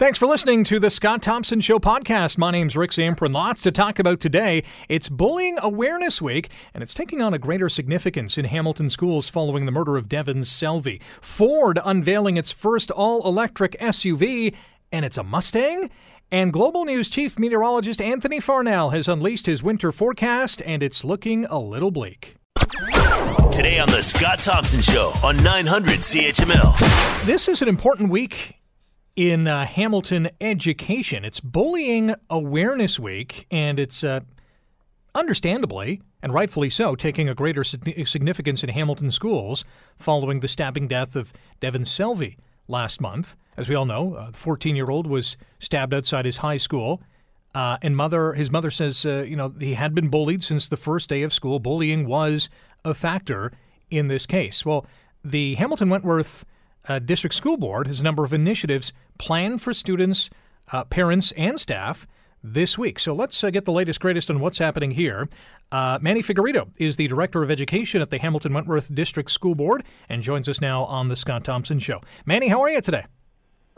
Thanks for listening to the Scott Thompson Show podcast. My name's Rick Zamperin. Lots to talk about today. It's Bullying Awareness Week, and it's taking on a greater significance in Hamilton schools following the murder of Devon Selvey. Ford unveiling its first all electric SUV, and it's a Mustang? And Global News chief meteorologist Anthony Farnell has unleashed his winter forecast, and it's looking a little bleak. Today on the Scott Thompson Show on 900 CHML. This is an important week in uh, Hamilton education. It's Bullying Awareness Week, and it's uh, understandably and rightfully so taking a greater significance in Hamilton schools following the stabbing death of Devon Selvey last month. As we all know, uh, the 14 year old was stabbed outside his high school. Uh, and mother, his mother says, uh, you know, he had been bullied since the first day of school. Bullying was a factor in this case. Well, the Hamilton Wentworth uh, District School Board has a number of initiatives planned for students, uh, parents, and staff this week. So let's uh, get the latest, greatest on what's happening here. Uh, Manny Figueredo is the Director of Education at the Hamilton Wentworth District School Board and joins us now on the Scott Thompson Show. Manny, how are you today?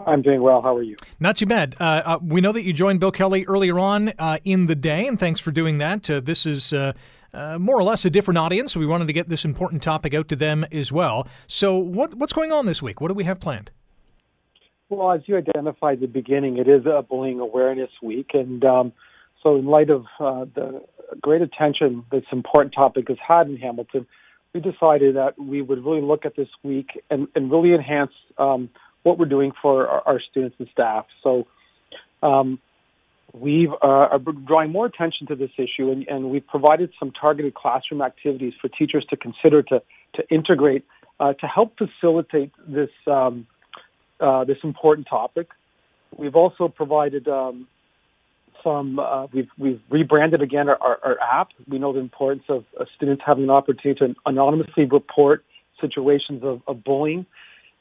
I'm doing well. How are you? Not too bad. Uh, uh, we know that you joined Bill Kelly earlier on uh, in the day, and thanks for doing that. Uh, this is uh, more or less a different audience, we wanted to get this important topic out to them as well. So, what, what's going on this week? What do we have planned? Well, as you identified at the beginning, it is a bullying awareness week, and um, so in light of uh, the great attention this important topic has had in Hamilton, we decided that we would really look at this week and, and really enhance um, what we're doing for our, our students and staff. So, um, we uh, are drawing more attention to this issue, and, and, we've provided some targeted classroom activities for teachers to consider to, to integrate uh, to help facilitate this um, uh, this important topic. We've also provided um, some. Uh, we've we've rebranded again our, our, our, app. We know the importance of students having an opportunity to anonymously report situations of, of bullying.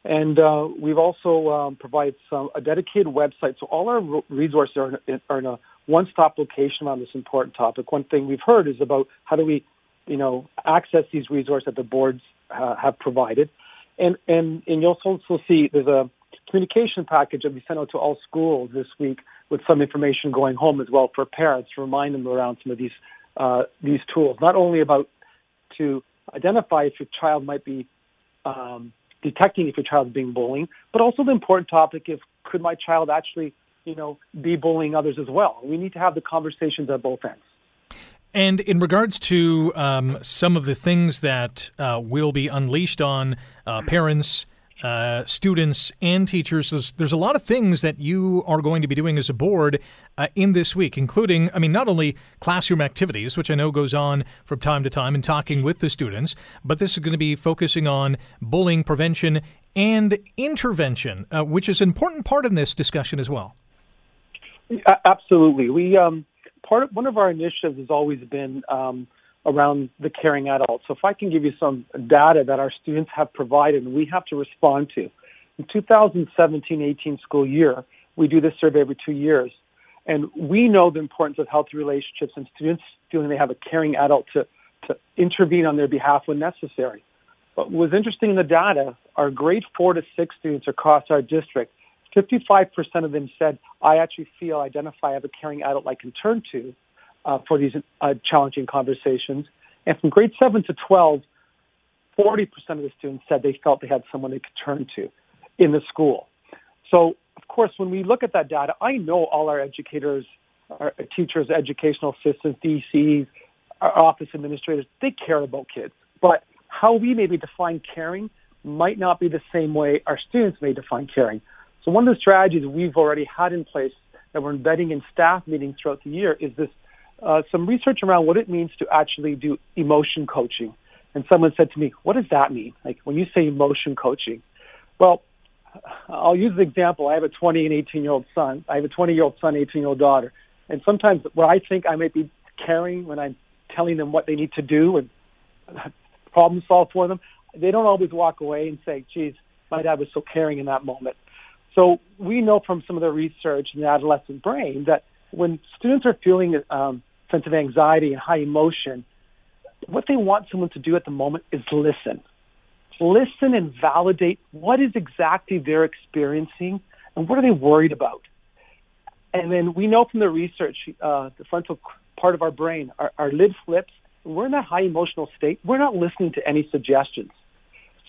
And uh, we've also um, provided some a dedicated website. So all our resources are in, are in a one-stop location on this important topic. One thing we've heard is about how do we, you know, access these resources that the boards uh, have provided. And, and, and you'll also see there's a communication package that we sent out to all schools this week with some information going home as well for parents to remind them around some of these uh, these tools. Not only about to identify if your child might be um, detecting if your child is being bullying, but also the important topic of could my child actually, you know, be bullying others as well? We need to have the conversations at both ends. And in regards to um, some of the things that uh, will be unleashed on uh, parents, uh, students and teachers. There's, there's, a lot of things that you are going to be doing as a board uh, in this week, including, I mean, not only classroom activities, which I know goes on from time to time, and talking with the students, but this is going to be focusing on bullying prevention and intervention, uh, which is an important part in this discussion as well. Absolutely. We um, part of, one of our initiatives has always been. Um, around the caring adult. So if I can give you some data that our students have provided and we have to respond to. In 2017-18 school year, we do this survey every two years. And we know the importance of healthy relationships and students feeling they have a caring adult to, to intervene on their behalf when necessary. But what was interesting in the data, our grade four to six students across our district, 55% of them said, I actually feel, identify, I have a caring adult I can turn to uh, for these uh, challenging conversations. And from grade 7 to 12, 40% of the students said they felt they had someone they could turn to in the school. So, of course, when we look at that data, I know all our educators, our teachers, educational assistants, DCs, our office administrators, they care about kids. But how we maybe define caring might not be the same way our students may define caring. So one of the strategies we've already had in place that we're embedding in staff meetings throughout the year is this uh, some research around what it means to actually do emotion coaching. And someone said to me, What does that mean? Like when you say emotion coaching? Well, I'll use the example. I have a 20 and 18 year old son. I have a 20 year old son, 18 year old daughter. And sometimes what I think I might be caring when I'm telling them what they need to do and problem solve for them, they don't always walk away and say, geez, my dad was so caring in that moment. So we know from some of the research in the adolescent brain that when students are feeling um, sense of anxiety and high emotion, what they want someone to do at the moment is listen. Listen and validate what is exactly they're experiencing and what are they worried about. And then we know from the research, uh, the frontal part of our brain, our, our lid flips. We're in that high emotional state. We're not listening to any suggestions.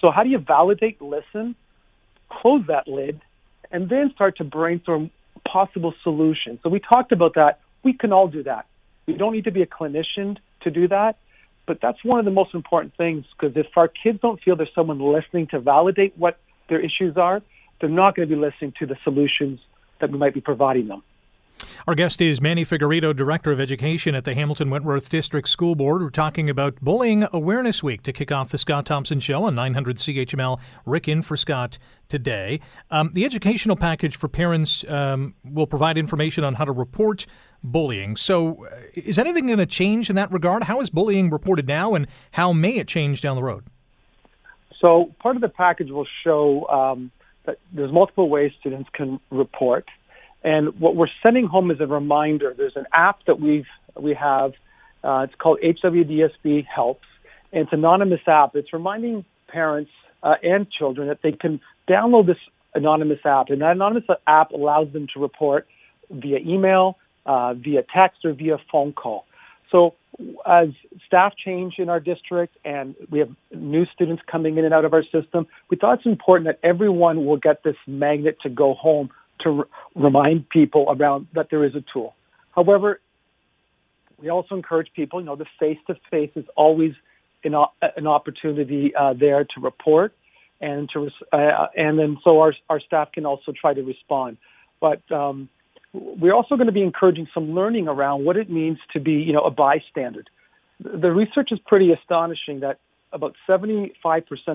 So how do you validate, listen, close that lid, and then start to brainstorm possible solutions? So we talked about that. We can all do that. We don't need to be a clinician to do that. But that's one of the most important things because if our kids don't feel there's someone listening to validate what their issues are, they're not going to be listening to the solutions that we might be providing them. Our guest is Manny Figueredo, Director of Education at the Hamilton Wentworth District School Board. We're talking about Bullying Awareness Week to kick off the Scott Thompson Show on 900 CHML. Rick in for Scott today. Um, the educational package for parents um, will provide information on how to report bullying. So, uh, is anything going to change in that regard? How is bullying reported now, and how may it change down the road? So, part of the package will show um, that there's multiple ways students can report. And what we're sending home is a reminder. There's an app that we've we have. Uh, it's called HWDSB Helps, and it's an anonymous app. It's reminding parents uh, and children that they can download this anonymous app, and that anonymous app allows them to report via email, uh, via text, or via phone call. So, as staff change in our district and we have new students coming in and out of our system, we thought it's important that everyone will get this magnet to go home to remind people around that there is a tool. However, we also encourage people, you know, the face to face is always an, an opportunity uh, there to report and to uh, and then so our our staff can also try to respond. But um, we're also going to be encouraging some learning around what it means to be, you know, a bystander. The research is pretty astonishing that about 75%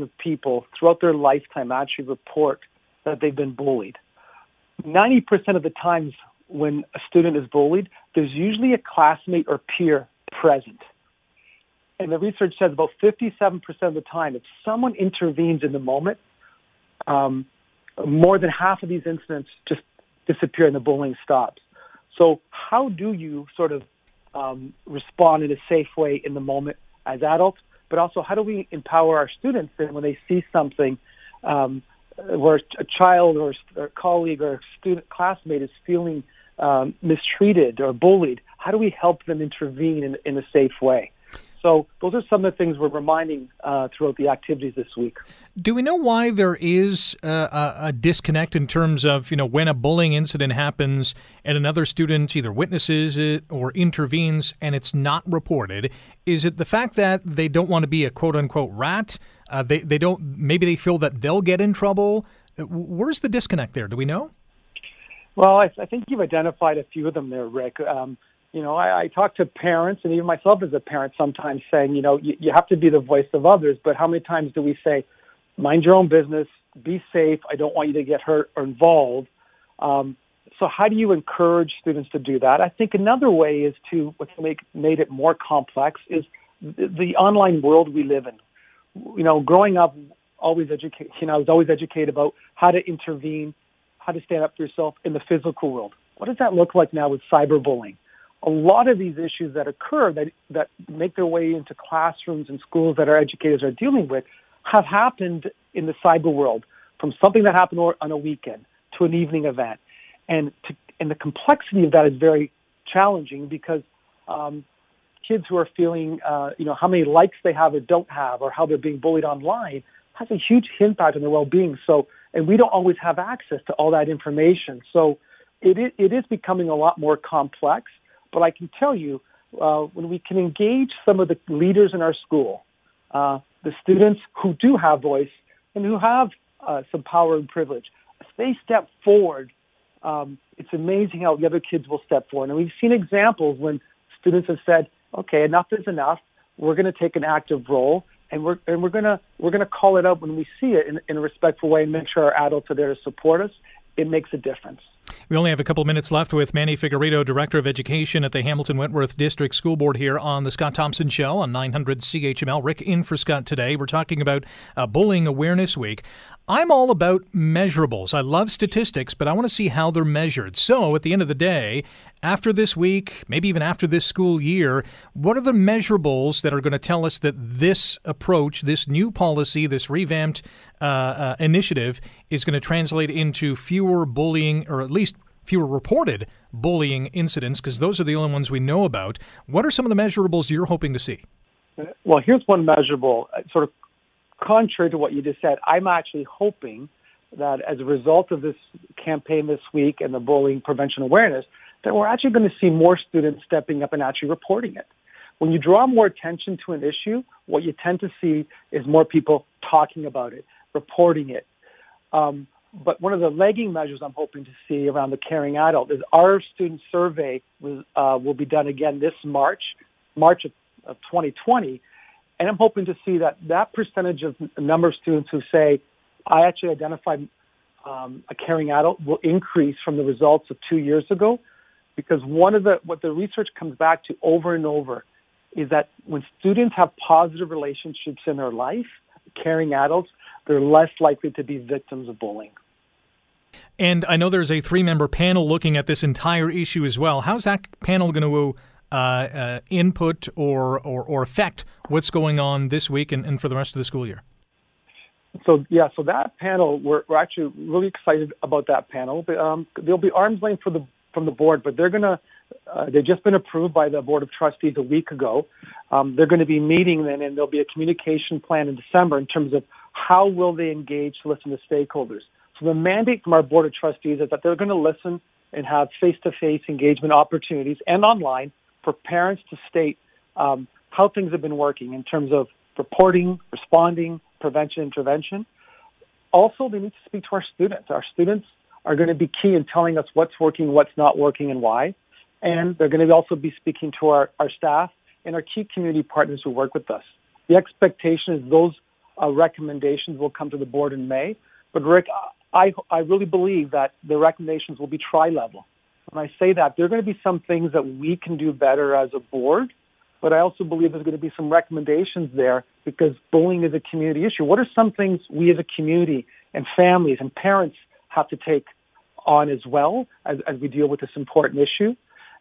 of people throughout their lifetime actually report that they've been bullied. 90% of the times when a student is bullied, there's usually a classmate or peer present. And the research says about 57% of the time, if someone intervenes in the moment, um, more than half of these incidents just disappear and the bullying stops. So, how do you sort of um, respond in a safe way in the moment as adults? But also, how do we empower our students that when they see something um, where a child or a colleague or a student classmate is feeling um, mistreated or bullied, how do we help them intervene in, in a safe way? So those are some of the things we're reminding uh, throughout the activities this week. Do we know why there is a, a, disconnect in terms of you know when a bullying incident happens and another student either witnesses it or intervenes and it's not reported? Is it the fact that they don't want to be a quote unquote rat? Uh, they they don't maybe they feel that they'll get in trouble. Uh, where's the disconnect there? Do we know? Well, I, I think you've identified a few of them there, Rick. Um, you know, I, I talk to parents and even myself as a parent sometimes saying, you know, you, you have to be the voice of others, but how many times do we say, mind your own business, be safe, I don't want you to get hurt or involved? Um, so how do you encourage students to do that? I think another way is to what's make, made it more complex is the, the online world we live in. You know, growing up, always educate. You know, I was always educated about how to intervene, how to stand up for yourself in the physical world. What does that look like now with cyberbullying? A lot of these issues that occur that that make their way into classrooms and schools that our educators are dealing with have happened in the cyber world from something that happened on a weekend to an evening event. And to, and the complexity of that is very challenging because um, kids who are feeling uh, you know how many likes they have or don't have or how they're being bullied online has a huge impact on their well-being. So and we don't always have access to all that information. So it is, it is becoming a lot more complex but I can tell you, uh, when we can engage some of the leaders in our school, uh, the students who do have voice and who have uh, some power and privilege, if they step forward, um, it's amazing how the other kids will step forward. And we've seen examples when students have said, "Okay, enough is enough. We're going to take an active role." And we're and we're gonna we're gonna call it out when we see it in, in a respectful way and make sure our adults are there to support us. It makes a difference. We only have a couple minutes left with Manny Figueredo, Director of Education at the Hamilton Wentworth District School Board, here on the Scott Thompson Show on 900 CHML. Rick in for Scott today. We're talking about uh, Bullying Awareness Week. I'm all about measurables. I love statistics, but I want to see how they're measured. So, at the end of the day, after this week, maybe even after this school year, what are the measurables that are going to tell us that this approach, this new policy, this revamped uh, uh, initiative is going to translate into fewer bullying or at least fewer reported bullying incidents because those are the only ones we know about. What are some of the measurables you're hoping to see? Well, here's one measurable, uh, sort of contrary to what you just said. I'm actually hoping that as a result of this campaign this week and the bullying prevention awareness, that we're actually going to see more students stepping up and actually reporting it. When you draw more attention to an issue, what you tend to see is more people talking about it, reporting it. Um, but one of the lagging measures I'm hoping to see around the caring adult is our student survey was, uh, will be done again this March, March of, of 2020. And I'm hoping to see that that percentage of number of students who say, I actually identified um, a caring adult will increase from the results of two years ago. Because one of the, what the research comes back to over and over is that when students have positive relationships in their life, caring adults, they're less likely to be victims of bullying. And I know there's a three member panel looking at this entire issue as well. How's that panel going to uh, uh, input or, or, or affect what's going on this week and, and for the rest of the school year? So yeah, so that panel, we're, we're actually really excited about that panel. Um, there'll be arm's length the from the board, but they're to uh, they've just been approved by the board of trustees a week ago. Um, they're going to be meeting then, and there'll be a communication plan in December in terms of how will they engage to listen to stakeholders. So the mandate from our board of trustees is that they're going to listen and have face-to-face engagement opportunities and online for parents to state um, how things have been working in terms of reporting, responding, prevention, intervention. Also, they need to speak to our students. Our students are going to be key in telling us what's working, what's not working, and why. And they're going to also be speaking to our, our staff and our key community partners who work with us. The expectation is those uh, recommendations will come to the board in May. But Rick, I, I really believe that the recommendations will be tri-level. When I say that, there are going to be some things that we can do better as a board, but I also believe there's going to be some recommendations there because bullying is a community issue. What are some things we as a community and families and parents have to take on as well as, as we deal with this important issue?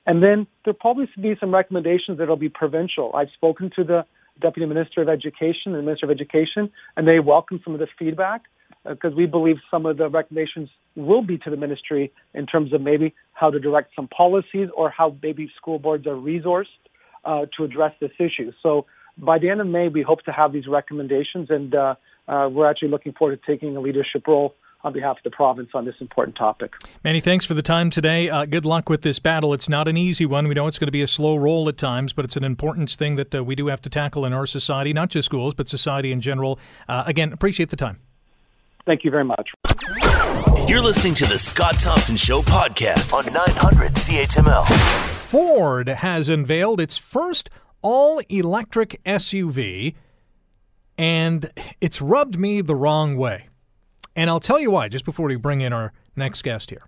And then there'll probably be some recommendations that will be provincial. I've spoken to the Deputy Minister of Education and the Minister of Education, and they welcome some of the feedback because we believe some of the recommendations will be to the ministry in terms of maybe how to direct some policies or how maybe school boards are resourced uh, to address this issue. So by the end of May, we hope to have these recommendations, and uh, uh we're actually looking forward to taking a leadership role on behalf of the province on this important topic. Many thanks for the time today. Uh, good luck with this battle. It's not an easy one. We know it's going to be a slow roll at times, but it's an important thing that uh, we do have to tackle in our society, not just schools, but society in general. Uh, again, appreciate the time. Thank you very much. You're listening to the Scott Thompson Show podcast on 900 CHML. Ford has unveiled its first all electric SUV, and it's rubbed me the wrong way. And I'll tell you why just before we bring in our next guest here.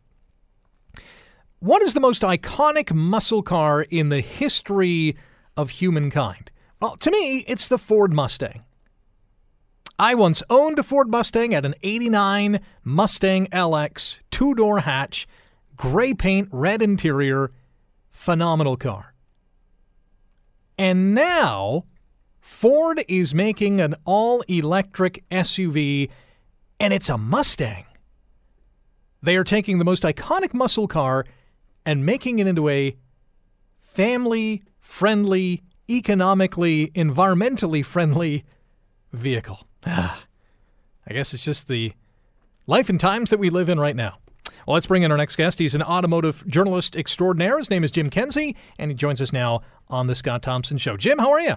What is the most iconic muscle car in the history of humankind? Well, to me, it's the Ford Mustang. I once owned a Ford Mustang at an 89 Mustang LX, two door hatch, gray paint, red interior, phenomenal car. And now, Ford is making an all electric SUV and it's a Mustang. They are taking the most iconic muscle car and making it into a family friendly, economically, environmentally friendly vehicle. I guess it's just the life and times that we live in right now. Well, let's bring in our next guest. He's an automotive journalist extraordinaire. His name is Jim Kenzie, and he joins us now on the Scott Thompson Show. Jim, how are you?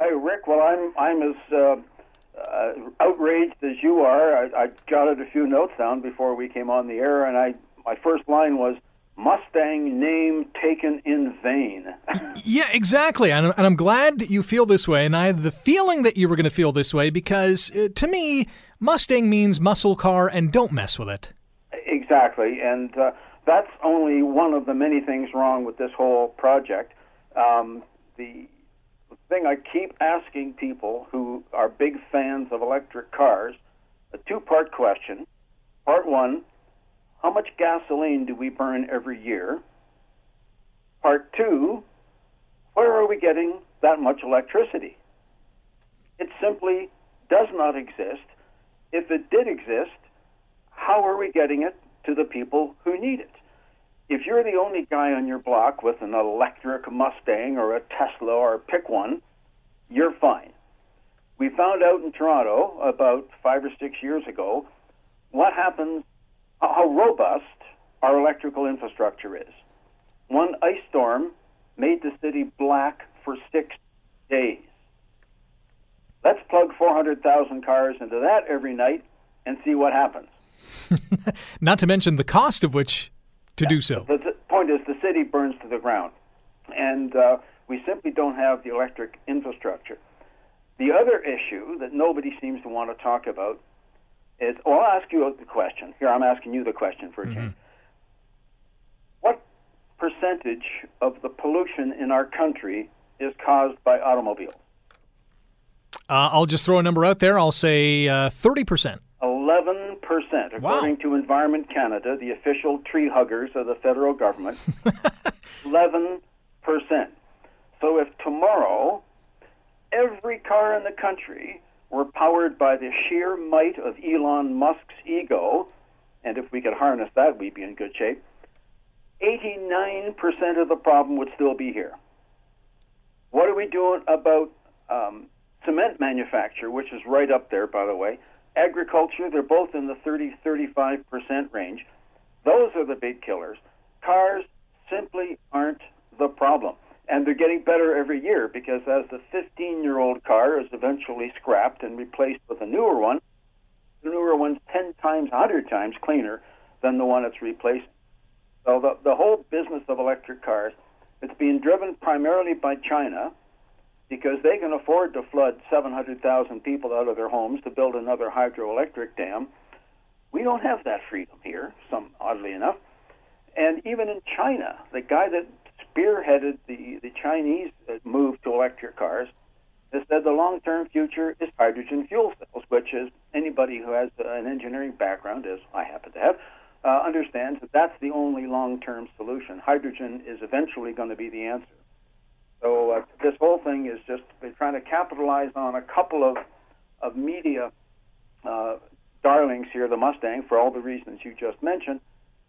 Hey, Rick. Well, I'm I'm as uh, uh, outraged as you are. I, I jotted a few notes down before we came on the air, and I my first line was Mustang name taken in vain. yeah, exactly. And, and, I'm glad you feel this way. And I had the feeling that you were going to feel this way because uh, to me, Mustang means muscle car and don't mess with it. Exactly. And uh, that's only one of the many things wrong with this whole project. Um, the thing I keep asking people who are big fans of electric cars a two part question. Part one how much gasoline do we burn every year? Part two, where are we getting that much electricity? It simply does not exist. If it did exist, how are we getting it to the people who need it? if you're the only guy on your block with an electric Mustang or a Tesla or pick one, you're fine. We found out in Toronto about five or six years ago what happens, how robust our electrical infrastructure is. One ice storm made the city black for six days. Let's plug 400,000 cars into that every night and see what happens. Not to mention the cost of which to yeah. do so. The, the, point is, the city burns to the ground, and uh, we simply don't have the electric infrastructure. The other issue that nobody seems to want to talk about is, well, I'll ask you the question. Here, I'm asking you the question for a mm-hmm. change. What percentage of the pollution in our country is caused by automobiles? Uh, I'll just throw a number out there. I'll say uh, 30%. 11%, according wow. to Environment Canada, the official tree huggers of the federal government. 11%. So if tomorrow every car in the country were powered by the sheer might of Elon Musk's ego, and if we could harness that, we'd be in good shape, 89% of the problem would still be here. What are we doing about um, cement manufacture, which is right up there, by the way? Agriculture, they're both in the 30 35% range. Those are the big killers. Cars simply aren't the problem. And they're getting better every year because as the 15 year old car is eventually scrapped and replaced with a newer one, the newer one's 10 times, 100 times cleaner than the one it's replacing. So the, the whole business of electric cars, it's being driven primarily by China because they can afford to flood 700,000 people out of their homes to build another hydroelectric dam. We don't have that freedom here, some oddly enough. And even in China, the guy that spearheaded the, the Chinese move to electric cars has said the long term future is hydrogen fuel cells, which is anybody who has an engineering background, as I happen to have, uh, understands that that's the only long term solution. Hydrogen is eventually going to be the answer. So uh, this whole thing is just they're trying to capitalize on a couple of of media uh, darlings here, the Mustang, for all the reasons you just mentioned,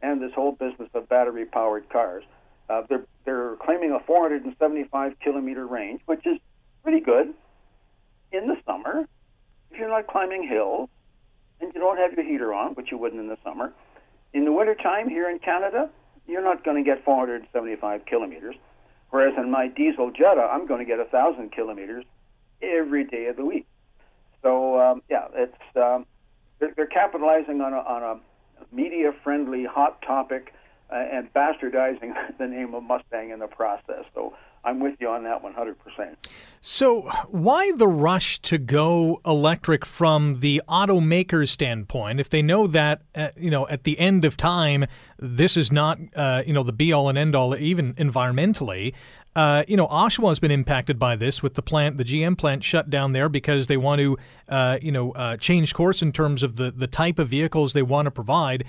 and this whole business of battery powered cars. Uh, they're they're claiming a 475 kilometer range, which is pretty good in the summer. If you're not climbing hills and you don't have your heater on, which you wouldn't in the summer, in the wintertime here in Canada, you're not going to get 475 kilometers. Whereas in my diesel Jetta, I'm going to get a thousand kilometers every day of the week. So um, yeah, it's um, they're, they're capitalizing on a, on a media-friendly hot topic uh, and bastardizing the name of Mustang in the process. So I'm with you on that 100%. So, why the rush to go electric from the automaker's standpoint if they know that, uh, you know, at the end of time, this is not, uh, you know, the be all and end all, even environmentally? Uh, you know, Oshawa has been impacted by this with the plant, the GM plant shut down there because they want to, uh, you know, uh, change course in terms of the, the type of vehicles they want to provide.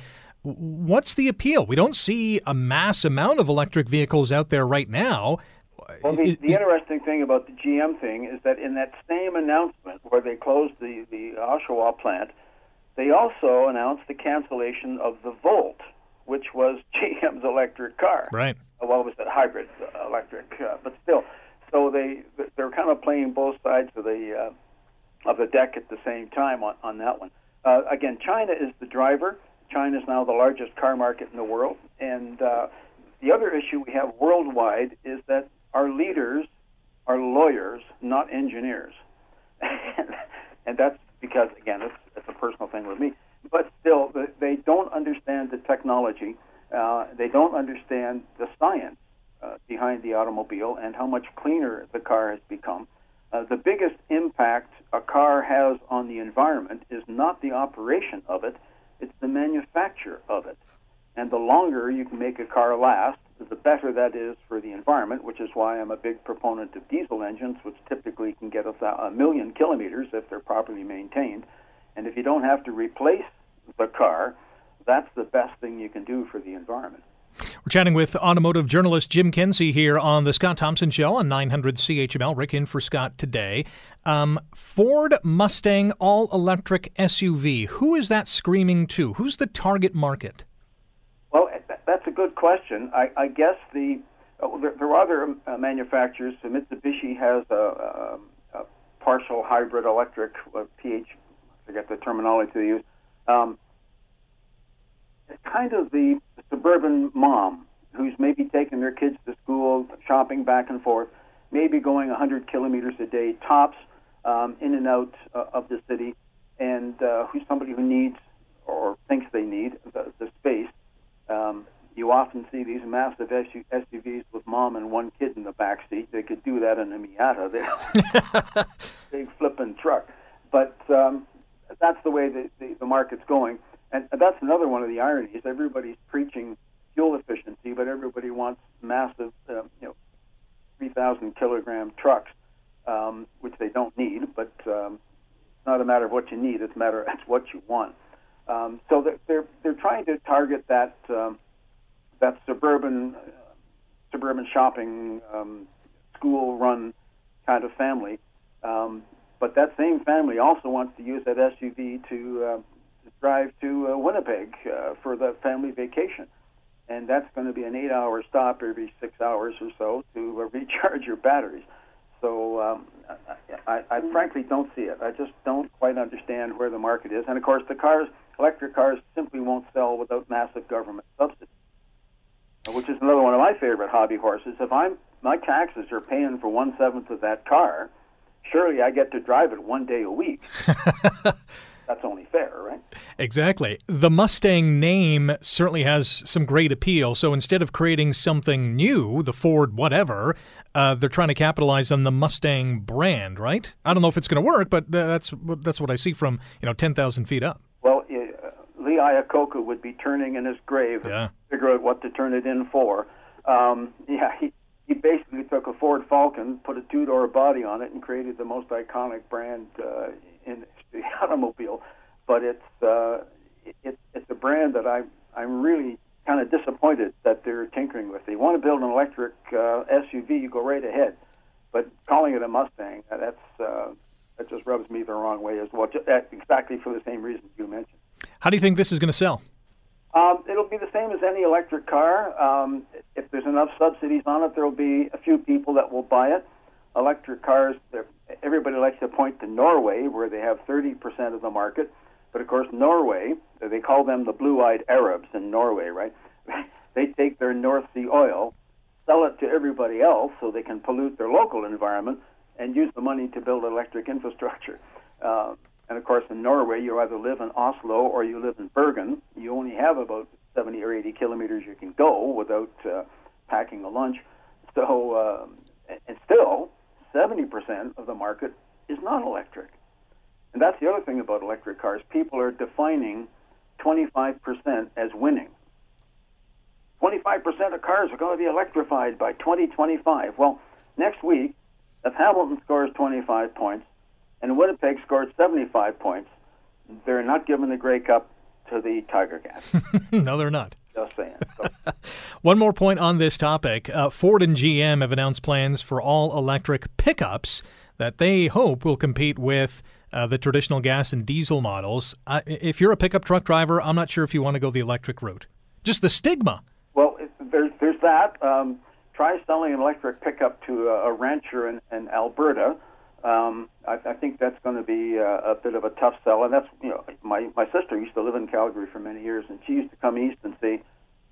What's the appeal? We don't see a mass amount of electric vehicles out there right now. Well, the, is, the interesting thing about the GM thing is that in that same announcement where they closed the, the Oshawa plant, they also announced the cancellation of the Volt, which was GM's electric car. Right. Well, it was a hybrid uh, electric, uh, but still. So they they're kind of playing both sides of the uh, of the deck at the same time on, on that one. Uh, again, China is the driver. China is now the largest car market in the world. And uh, the other issue we have worldwide is that our leaders are lawyers, not engineers. and that's because, again, it's, it's a personal thing with me. But still, they don't understand the technology. Uh, they don't understand the science uh, behind the automobile and how much cleaner the car has become. Uh, the biggest impact a car has on the environment is not the operation of it, it's the manufacture of it. And the longer you can make a car last, the better that is for the environment, which is why I'm a big proponent of diesel engines, which typically can get a, th- a million kilometers if they're properly maintained. And if you don't have to replace the car, that's the best thing you can do for the environment. We're chatting with automotive journalist Jim Kenzie here on the Scott Thompson Show on 900 CHML. Rick in for Scott today. Um, Ford Mustang all electric SUV. Who is that screaming to? Who's the target market? Well, that's a good question. I, I guess the uh, there, are other uh, manufacturers. So Mitsubishi has a, a, a partial hybrid electric uh, PH. I forget the terminology they use. Um, kind of the suburban mom who's maybe taking their kids to school, shopping back and forth, maybe going 100 kilometers a day tops um, in and out uh, of the city, and uh, who's somebody who needs or thinks they need the, the space. Um, you often see these massive SUVs with mom and one kid in the back seat. They could do that in a Miata, they big flipping truck. But um, that's the way the, the, the market's going. And that's another one of the ironies. Everybody's preaching fuel efficiency, but everybody wants massive, uh, you know, 3,000 kilogram trucks, um, which they don't need. But um, it's not a matter of what you need; it's a matter of what you want. Um, so they're, they're they're trying to target that um, that suburban uh, suburban shopping um, school run kind of family. Um, but that same family also wants to use that SUV to, uh, drive to uh, Winnipeg uh, for the family vacation. And that's going to be an eight hour stop every six hours or so to uh, recharge your batteries. So um, I, I, I frankly don't see it. I just don't quite understand where the market is. And of course, the cars, electric cars, simply won't sell without massive government subsidies which is another one of my favorite hobby horses. If I'm my taxes are paying for one seventh of that car, surely I get to drive it one day a week. That's only fair, right? Exactly. The Mustang name certainly has some great appeal. So instead of creating something new, the Ford whatever, uh, they're trying to capitalize on the Mustang brand, right? I don't know if it's going to work, but that's that's what I see from you know ten thousand feet up. Well, Lee Iacocca would be turning in his grave yeah. figure out what to turn it in for. Um, yeah, he he basically took a Ford Falcon, put a two-door body on it, and created the most iconic brand uh, in the automobile. But it's uh, it, it's a brand that I I'm really kind of disappointed that they're tinkering with. They want to build an electric uh, SUV, you go right ahead. But calling it a Mustang, that's uh, that just rubs me the wrong way as well. Just, exactly for the same reasons you mentioned. How do you think this is going to sell? Um, it'll be the same as any electric car. Um, if there's enough subsidies on it, there'll be a few people that will buy it. Electric cars, everybody likes to point to Norway, where they have 30% of the market. But of course, Norway, they call them the blue eyed Arabs in Norway, right? they take their North Sea oil, sell it to everybody else so they can pollute their local environment, and use the money to build electric infrastructure. Uh, and of course, in Norway, you either live in Oslo or you live in Bergen. You only have about 70 or 80 kilometers you can go without uh, packing a lunch. So, uh, and still, 70% of the market is not electric. And that's the other thing about electric cars. People are defining 25% as winning. 25% of cars are going to be electrified by 2025. Well, next week, if Hamilton scores 25 points, and Winnipeg scores 75 points. They're not giving the Grey Cup to the Tiger Cats. no, they're not. Just saying. So. One more point on this topic uh, Ford and GM have announced plans for all electric pickups that they hope will compete with uh, the traditional gas and diesel models. Uh, if you're a pickup truck driver, I'm not sure if you want to go the electric route. Just the stigma. Well, there's, there's that. Um, try selling an electric pickup to a, a rancher in, in Alberta um, I, I think that's going to be a, a bit of a tough sell. And that's, you know, my, my sister used to live in Calgary for many years, and she used to come east and say,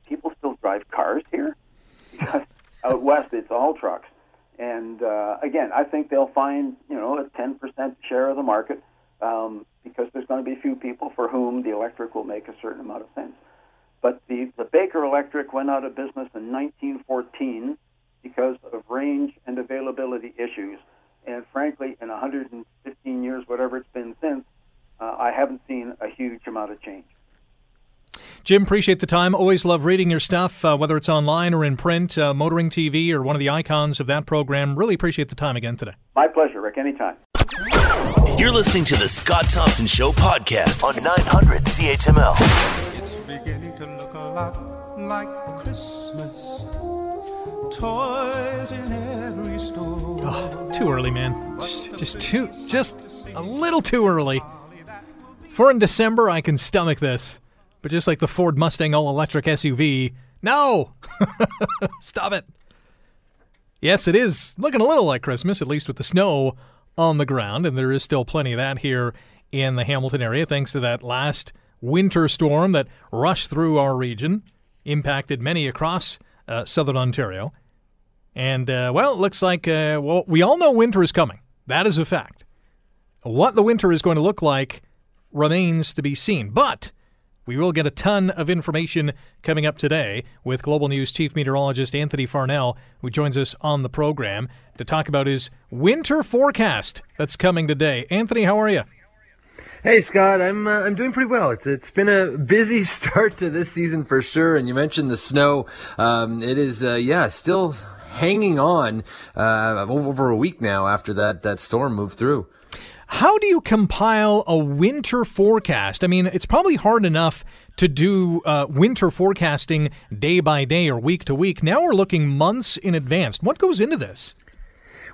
people still drive cars here? Because out west, it's all trucks. And uh, again, I think they'll find, you know, a 10% share of the market um, because there's going to be a few people for whom the electric will make a certain amount of sense. But the, the Baker Electric went out of business in 1914 because of range and availability issues. And frankly, in 115 years, whatever it's been since, uh, I haven't seen a huge amount of change. Jim, appreciate the time. Always love reading your stuff, uh, whether it's online or in print, uh, Motoring TV, or one of the icons of that program. Really appreciate the time again today. My pleasure, Rick. Anytime. You're listening to the Scott Thompson Show podcast on 900 CHML. It's beginning to look a lot like Christmas. Toys in every store. Oh, too early, man. Just, just too, just a little too early. For in December, I can stomach this. But just like the Ford Mustang all electric SUV, No! Stop it. Yes, it is looking a little like Christmas, at least with the snow on the ground, and there is still plenty of that here in the Hamilton area thanks to that last winter storm that rushed through our region, impacted many across uh, southern Ontario. And, uh, well, it looks like, uh, well, we all know winter is coming. That is a fact. What the winter is going to look like remains to be seen. But we will get a ton of information coming up today with Global News Chief Meteorologist Anthony Farnell, who joins us on the program to talk about his winter forecast that's coming today. Anthony, how are you? Hey Scott, I'm uh, I'm doing pretty well. It's it's been a busy start to this season for sure. And you mentioned the snow. Um, it is uh, yeah still hanging on uh, over a week now after that that storm moved through. How do you compile a winter forecast? I mean, it's probably hard enough to do uh, winter forecasting day by day or week to week. Now we're looking months in advance. What goes into this?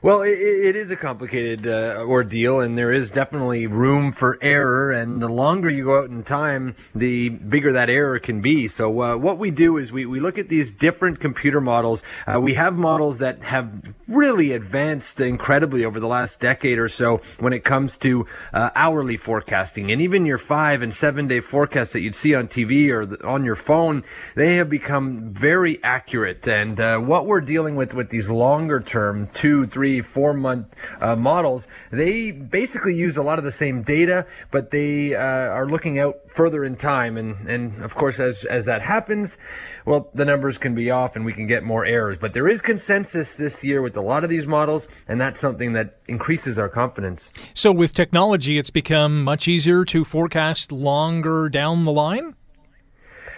Well, it, it is a complicated uh, ordeal, and there is definitely room for error. And the longer you go out in time, the bigger that error can be. So, uh, what we do is we, we look at these different computer models. Uh, we have models that have really advanced incredibly over the last decade or so when it comes to uh, hourly forecasting. And even your five and seven day forecasts that you'd see on TV or on your phone, they have become very accurate. And uh, what we're dealing with with these longer term, two, three, three, four month uh, models, they basically use a lot of the same data, but they uh, are looking out further in time. And, and of course, as, as that happens, well, the numbers can be off and we can get more errors. But there is consensus this year with a lot of these models, and that's something that increases our confidence. So, with technology, it's become much easier to forecast longer down the line?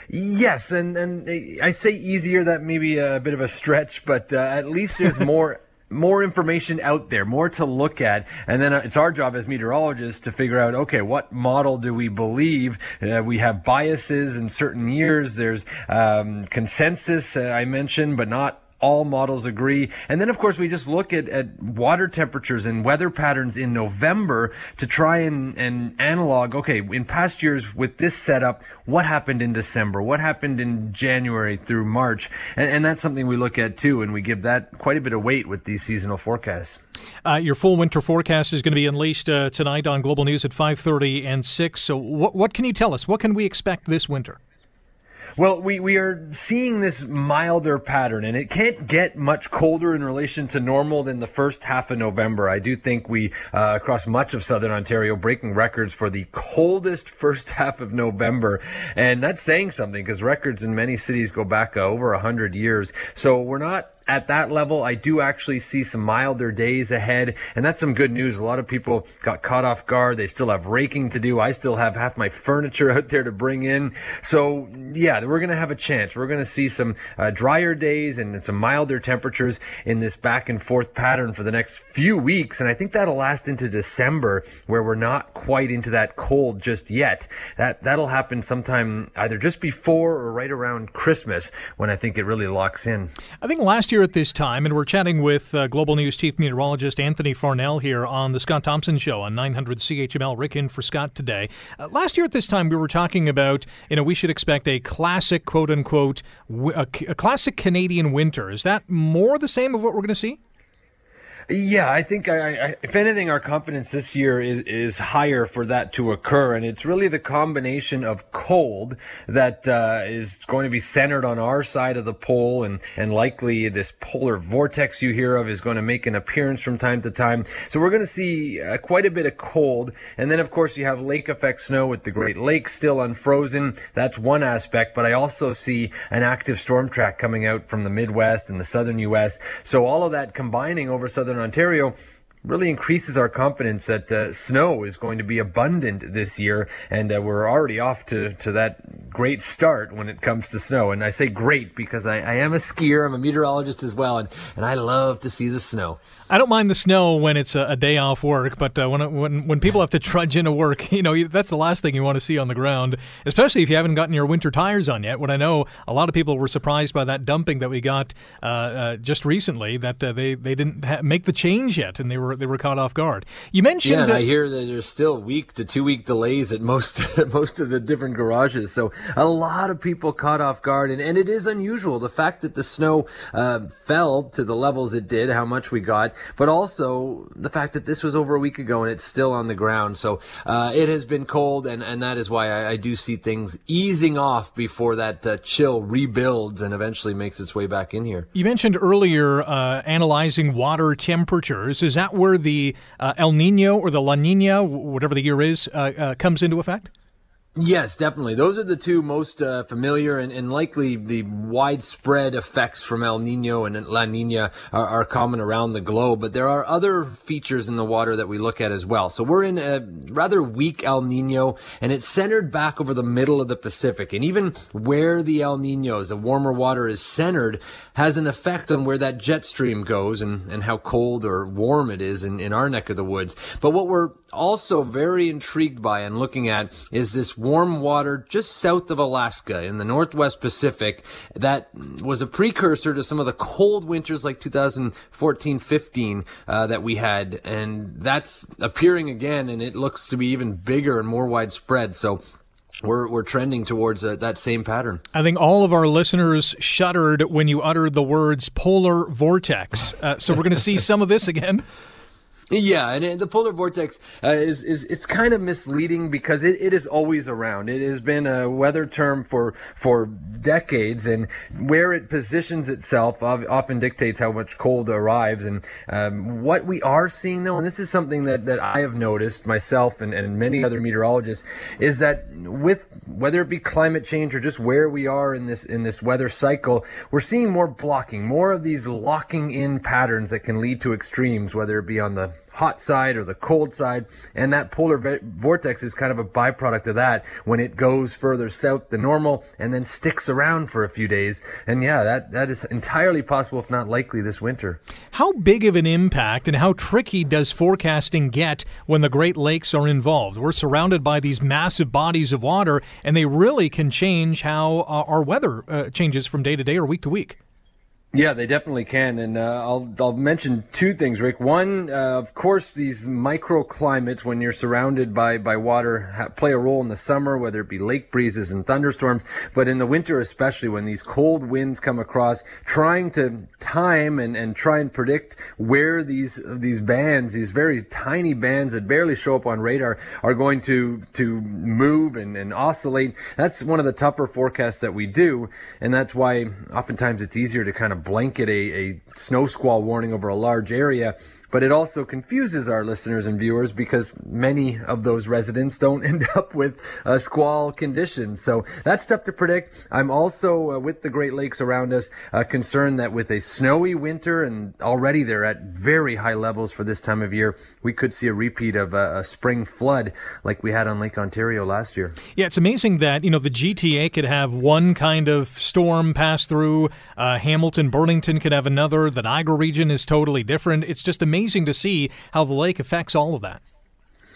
Yes, and and I say easier. That may be a bit of a stretch, but uh, at least there's more more information out there, more to look at. And then uh, it's our job as meteorologists to figure out, okay, what model do we believe? Uh, we have biases in certain years. There's um, consensus, uh, I mentioned, but not all models agree. And then, of course, we just look at, at water temperatures and weather patterns in November to try and, and analog, okay, in past years with this setup, what happened in December? What happened in January through March? And, and that's something we look at too, and we give that quite a bit of weight with these seasonal forecasts. Uh, your full winter forecast is going to be unleashed uh, tonight on Global News at 5.30 and 6. So what, what can you tell us? What can we expect this winter? Well, we, we are seeing this milder pattern, and it can't get much colder in relation to normal than the first half of November. I do think we, uh, across much of southern Ontario, breaking records for the coldest first half of November. And that's saying something because records in many cities go back uh, over 100 years. So we're not at that level, I do actually see some milder days ahead, and that's some good news. A lot of people got caught off guard. They still have raking to do. I still have half my furniture out there to bring in. So, yeah, we're going to have a chance. We're going to see some uh, drier days and some milder temperatures in this back and forth pattern for the next few weeks. And I think that'll last into December, where we're not quite into that cold just yet. That, that'll happen sometime either just before or right around Christmas when I think it really locks in. I think last year at this time, and we're chatting with uh, Global News Chief Meteorologist Anthony Farnell here on the Scott Thompson Show on 900 CHML. Rick in for Scott today. Uh, last year at this time, we were talking about, you know, we should expect a classic, quote unquote, a, a classic Canadian winter. Is that more the same of what we're going to see? Yeah, I think I, I, if anything, our confidence this year is, is higher for that to occur, and it's really the combination of cold that uh, is going to be centered on our side of the pole, and and likely this polar vortex you hear of is going to make an appearance from time to time. So we're going to see uh, quite a bit of cold, and then of course you have lake effect snow with the Great Lakes still unfrozen. That's one aspect, but I also see an active storm track coming out from the Midwest and the southern U.S. So all of that combining over southern Northern Ontario really increases our confidence that uh, snow is going to be abundant this year, and uh, we're already off to, to that great start when it comes to snow. And I say great because I, I am a skier, I'm a meteorologist as well, and, and I love to see the snow. I don't mind the snow when it's a, a day off work, but uh, when when when people have to trudge into work, you know that's the last thing you want to see on the ground, especially if you haven't gotten your winter tires on yet. What I know, a lot of people were surprised by that dumping that we got uh, uh, just recently that uh, they they didn't ha- make the change yet, and they were were they were caught off guard. You mentioned. Yeah, and uh, I hear that there's still week to two week delays at most most of the different garages. So a lot of people caught off guard, and, and it is unusual the fact that the snow uh, fell to the levels it did, how much we got, but also the fact that this was over a week ago and it's still on the ground. So uh, it has been cold, and, and that is why I, I do see things easing off before that uh, chill rebuilds and eventually makes its way back in here. You mentioned earlier uh, analyzing water temperatures. Is that where the uh, El Nino or the La Nina, whatever the year is, uh, uh, comes into effect? Yes, definitely. Those are the two most uh, familiar and, and likely the widespread effects from El Nino and La Nina are, are, common around the globe. But there are other features in the water that we look at as well. So we're in a rather weak El Nino and it's centered back over the middle of the Pacific. And even where the El Ninos, the warmer water is centered, has an effect on where that jet stream goes and, and how cold or warm it is in, in our neck of the woods. But what we're also very intrigued by and looking at is this warm water just south of Alaska in the Northwest Pacific that was a precursor to some of the cold winters like 2014 15 uh, that we had. And that's appearing again, and it looks to be even bigger and more widespread. So we're, we're trending towards uh, that same pattern. I think all of our listeners shuddered when you uttered the words polar vortex. Uh, so we're going to see some of this again. Yeah, and the polar vortex uh, is is it's kind of misleading because it, it is always around. It has been a weather term for for decades, and where it positions itself often dictates how much cold arrives. And um, what we are seeing, though, and this is something that, that I have noticed myself and, and many other meteorologists, is that with whether it be climate change or just where we are in this in this weather cycle, we're seeing more blocking, more of these locking in patterns that can lead to extremes, whether it be on the hot side or the cold side. And that polar vortex is kind of a byproduct of that when it goes further south than normal and then sticks around for a few days. And yeah, that, that is entirely possible, if not likely, this winter. How big of an impact and how tricky does forecasting get when the Great Lakes are involved? We're surrounded by these massive bodies of water, and they really can change how uh, our weather uh, changes from day to day or week to week. Yeah, they definitely can, and uh, I'll I'll mention two things, Rick. One, uh, of course, these microclimates when you're surrounded by by water ha- play a role in the summer, whether it be lake breezes and thunderstorms, but in the winter especially when these cold winds come across, trying to time and, and try and predict where these these bands, these very tiny bands that barely show up on radar, are going to to move and, and oscillate. That's one of the tougher forecasts that we do, and that's why oftentimes it's easier to kind of blanket a, a snow squall warning over a large area but it also confuses our listeners and viewers because many of those residents don't end up with uh, squall conditions. So that's tough to predict. I'm also, uh, with the Great Lakes around us, uh, concerned that with a snowy winter and already they're at very high levels for this time of year, we could see a repeat of a, a spring flood like we had on Lake Ontario last year. Yeah, it's amazing that, you know, the GTA could have one kind of storm pass through, uh, Hamilton, Burlington could have another, the Niagara region is totally different. It's just amazing amazing to see how the lake affects all of that.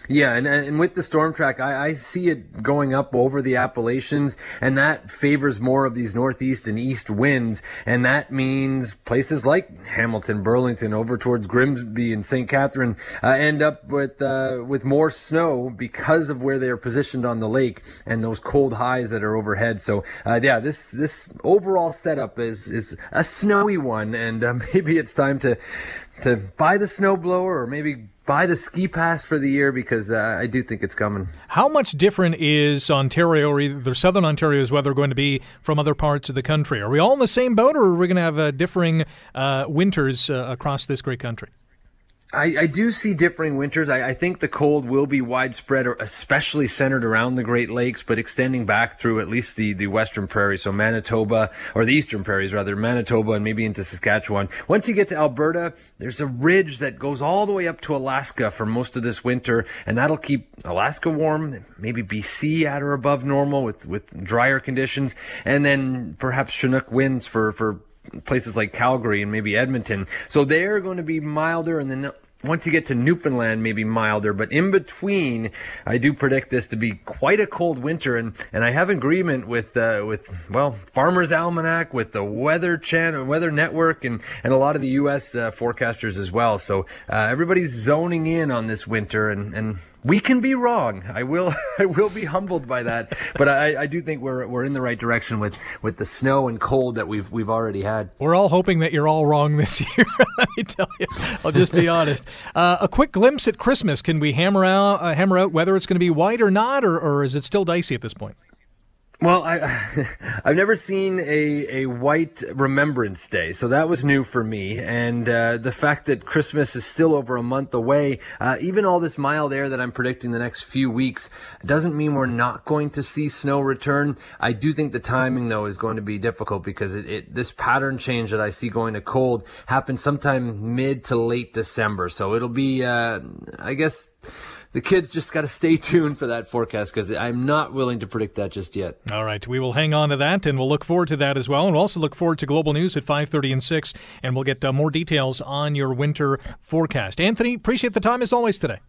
Yeah, and, and with the storm track, I, I, see it going up over the Appalachians, and that favors more of these northeast and east winds, and that means places like Hamilton, Burlington, over towards Grimsby and St. Catherine uh, end up with uh, with more snow because of where they are positioned on the lake and those cold highs that are overhead. So, uh, yeah, this this overall setup is is a snowy one, and uh, maybe it's time to to buy the snowblower or maybe buy the ski pass for the year because uh, I do think it's coming. How much different is Ontario or either southern Ontario's weather going to be from other parts of the country? Are we all in the same boat or are we going to have uh, differing uh, winters uh, across this great country? I, I, do see differing winters. I, I, think the cold will be widespread, especially centered around the Great Lakes, but extending back through at least the, the western prairies. So Manitoba, or the eastern prairies rather, Manitoba and maybe into Saskatchewan. Once you get to Alberta, there's a ridge that goes all the way up to Alaska for most of this winter, and that'll keep Alaska warm, maybe BC at or above normal with, with drier conditions, and then perhaps Chinook winds for, for places like Calgary and maybe Edmonton. So they're going to be milder and then once you get to Newfoundland, maybe milder, but in between, I do predict this to be quite a cold winter, and, and I have agreement with uh, with well Farmers Almanac, with the Weather Channel, Weather Network, and and a lot of the U.S. Uh, forecasters as well. So uh, everybody's zoning in on this winter, and and we can be wrong. I will I will be humbled by that, but I, I do think we're we're in the right direction with with the snow and cold that we've we've already had. We're all hoping that you're all wrong this year. Let me tell you. I'll just be honest. Uh, a quick glimpse at Christmas. Can we hammer out uh, hammer out whether it's going to be white or not, or, or is it still dicey at this point? Well, I I've never seen a a white Remembrance Day, so that was new for me. And uh, the fact that Christmas is still over a month away, uh, even all this mild air that I'm predicting the next few weeks, doesn't mean we're not going to see snow return. I do think the timing though is going to be difficult because it, it this pattern change that I see going to cold happens sometime mid to late December. So it'll be, uh, I guess the kids just got to stay tuned for that forecast because I'm not willing to predict that just yet. All right, we will hang on to that, and we'll look forward to that as well. And we'll also look forward to global news at 5:30 and 6, and we'll get uh, more details on your winter forecast. Anthony, appreciate the time as always today.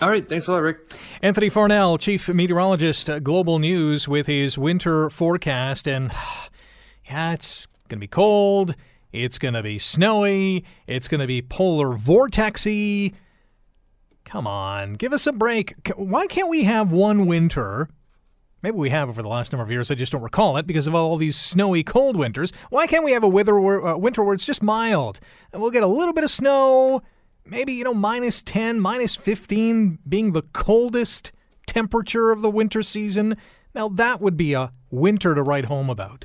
All right, thanks a lot, Rick. Anthony Farnell, chief meteorologist, Global News, with his winter forecast, and yeah, it's going to be cold. It's going to be snowy. It's going to be polar vortexy. Come on, give us a break. Why can't we have one winter? Maybe we have over the last number of years. I just don't recall it because of all these snowy, cold winters. Why can't we have a winter where, uh, winter where it's just mild and we'll get a little bit of snow? Maybe you know minus ten, minus fifteen being the coldest temperature of the winter season. Now that would be a winter to write home about.